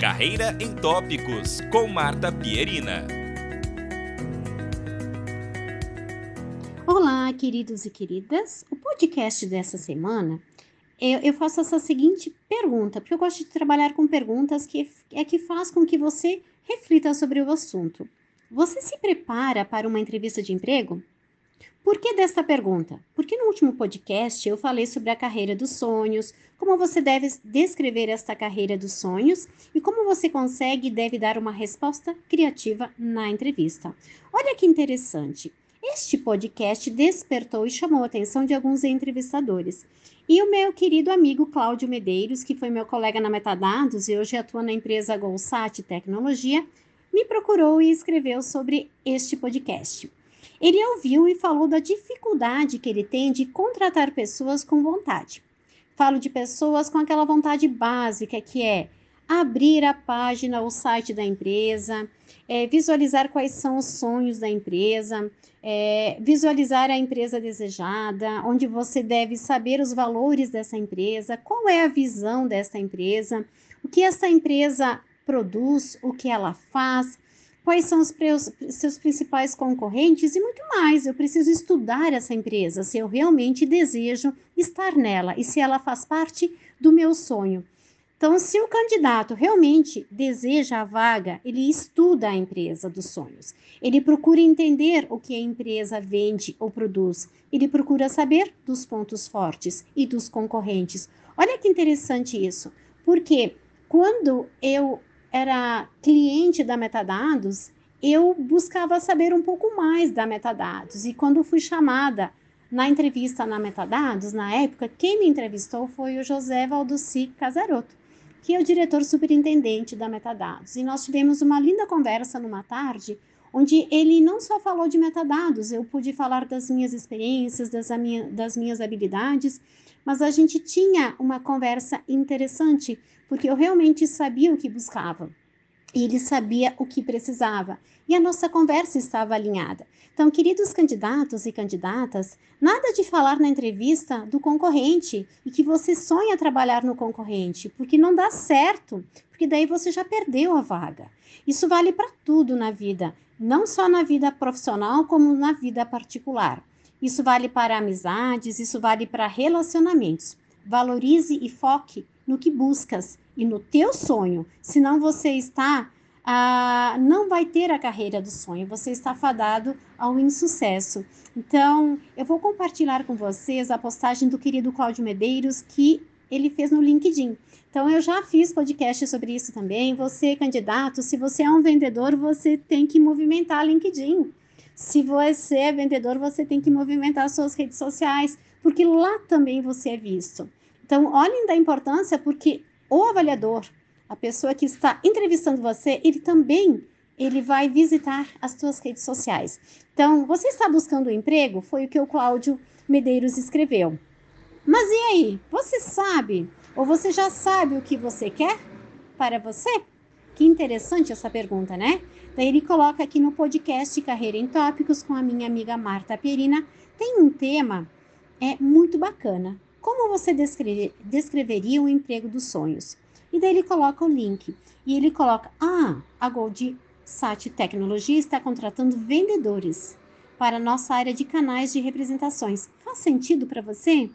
Carreira em Tópicos, com Marta Pierina. Olá, queridos e queridas. O podcast dessa semana eu, eu, faço essa seguinte pergunta, porque eu gosto de trabalhar com perguntas que é que faz com que você reflita sobre o assunto. Você se prepara para uma entrevista de emprego? Por que desta pergunta? Porque no último podcast eu falei sobre a carreira dos sonhos, como você deve descrever esta carreira dos sonhos e como você consegue e deve dar uma resposta criativa na entrevista. Olha que interessante. Este podcast despertou e chamou a atenção de alguns entrevistadores. E o meu querido amigo Cláudio Medeiros, que foi meu colega na Metadados e hoje atua na empresa Golsat Tecnologia, me procurou e escreveu sobre este podcast. Ele ouviu e falou da dificuldade que ele tem de contratar pessoas com vontade. Falo de pessoas com aquela vontade básica que é abrir a página, o site da empresa, é, visualizar quais são os sonhos da empresa, é, visualizar a empresa desejada, onde você deve saber os valores dessa empresa, qual é a visão dessa empresa, o que essa empresa produz, o que ela faz, quais são os seus principais concorrentes e muito mais. Eu preciso estudar essa empresa, se eu realmente desejo estar nela e se ela faz parte do meu sonho. Então, se o candidato realmente deseja a vaga, ele estuda a empresa dos sonhos. Ele procura entender o que a empresa vende ou produz. Ele procura saber dos pontos fortes e dos concorrentes. Olha que interessante isso, porque quando eu era cliente da Metadados, eu buscava saber um pouco mais da Metadados. E quando fui chamada na entrevista na Metadados, na época, quem me entrevistou foi o José Valdoci Casaroto que é o diretor superintendente da Metadados. E nós tivemos uma linda conversa numa tarde, onde ele não só falou de metadados, eu pude falar das minhas experiências, das, minha, das minhas habilidades, mas a gente tinha uma conversa interessante, porque eu realmente sabia o que buscava. E ele sabia o que precisava. E a nossa conversa estava alinhada. Então, queridos candidatos e candidatas, nada de falar na entrevista do concorrente e que você sonha trabalhar no concorrente, porque não dá certo, porque daí você já perdeu a vaga. Isso vale para tudo na vida, não só na vida profissional, como na vida particular. Isso vale para amizades, isso vale para relacionamentos. Valorize e foque no que buscas e no teu sonho, senão você está ah, não vai ter a carreira do sonho, você está fadado ao insucesso. Então, eu vou compartilhar com vocês a postagem do querido Cláudio Medeiros que ele fez no LinkedIn. Então, eu já fiz podcast sobre isso também. Você, candidato, se você é um vendedor, você tem que movimentar LinkedIn. Se você é vendedor, você tem que movimentar suas redes sociais, porque lá também você é visto. Então, olhem da importância, porque o avaliador, a pessoa que está entrevistando você, ele também ele vai visitar as suas redes sociais. Então, você está buscando um emprego? Foi o que o Cláudio Medeiros escreveu. Mas e aí? Você sabe ou você já sabe o que você quer para você? Que interessante essa pergunta, né? Daí ele coloca aqui no podcast Carreira em Tópicos com a minha amiga Marta Perina, tem um tema é muito bacana. Como você descreve, descreveria o emprego dos sonhos? E daí ele coloca o link. E ele coloca: Ah, a Gold Sat Tecnologia está contratando vendedores para nossa área de canais de representações. Faz sentido para você?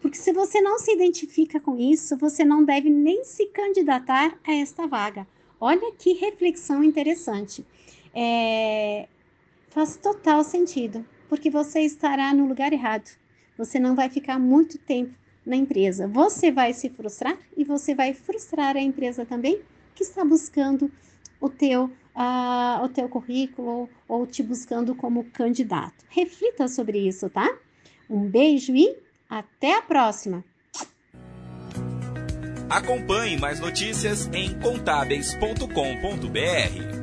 Porque se você não se identifica com isso, você não deve nem se candidatar a esta vaga. Olha que reflexão interessante. É, faz total sentido, porque você estará no lugar errado. Você não vai ficar muito tempo na empresa. Você vai se frustrar e você vai frustrar a empresa também que está buscando o teu, uh, o teu currículo ou te buscando como candidato. Reflita sobre isso, tá? Um beijo e até a próxima! Acompanhe mais notícias em contábeis.com.br.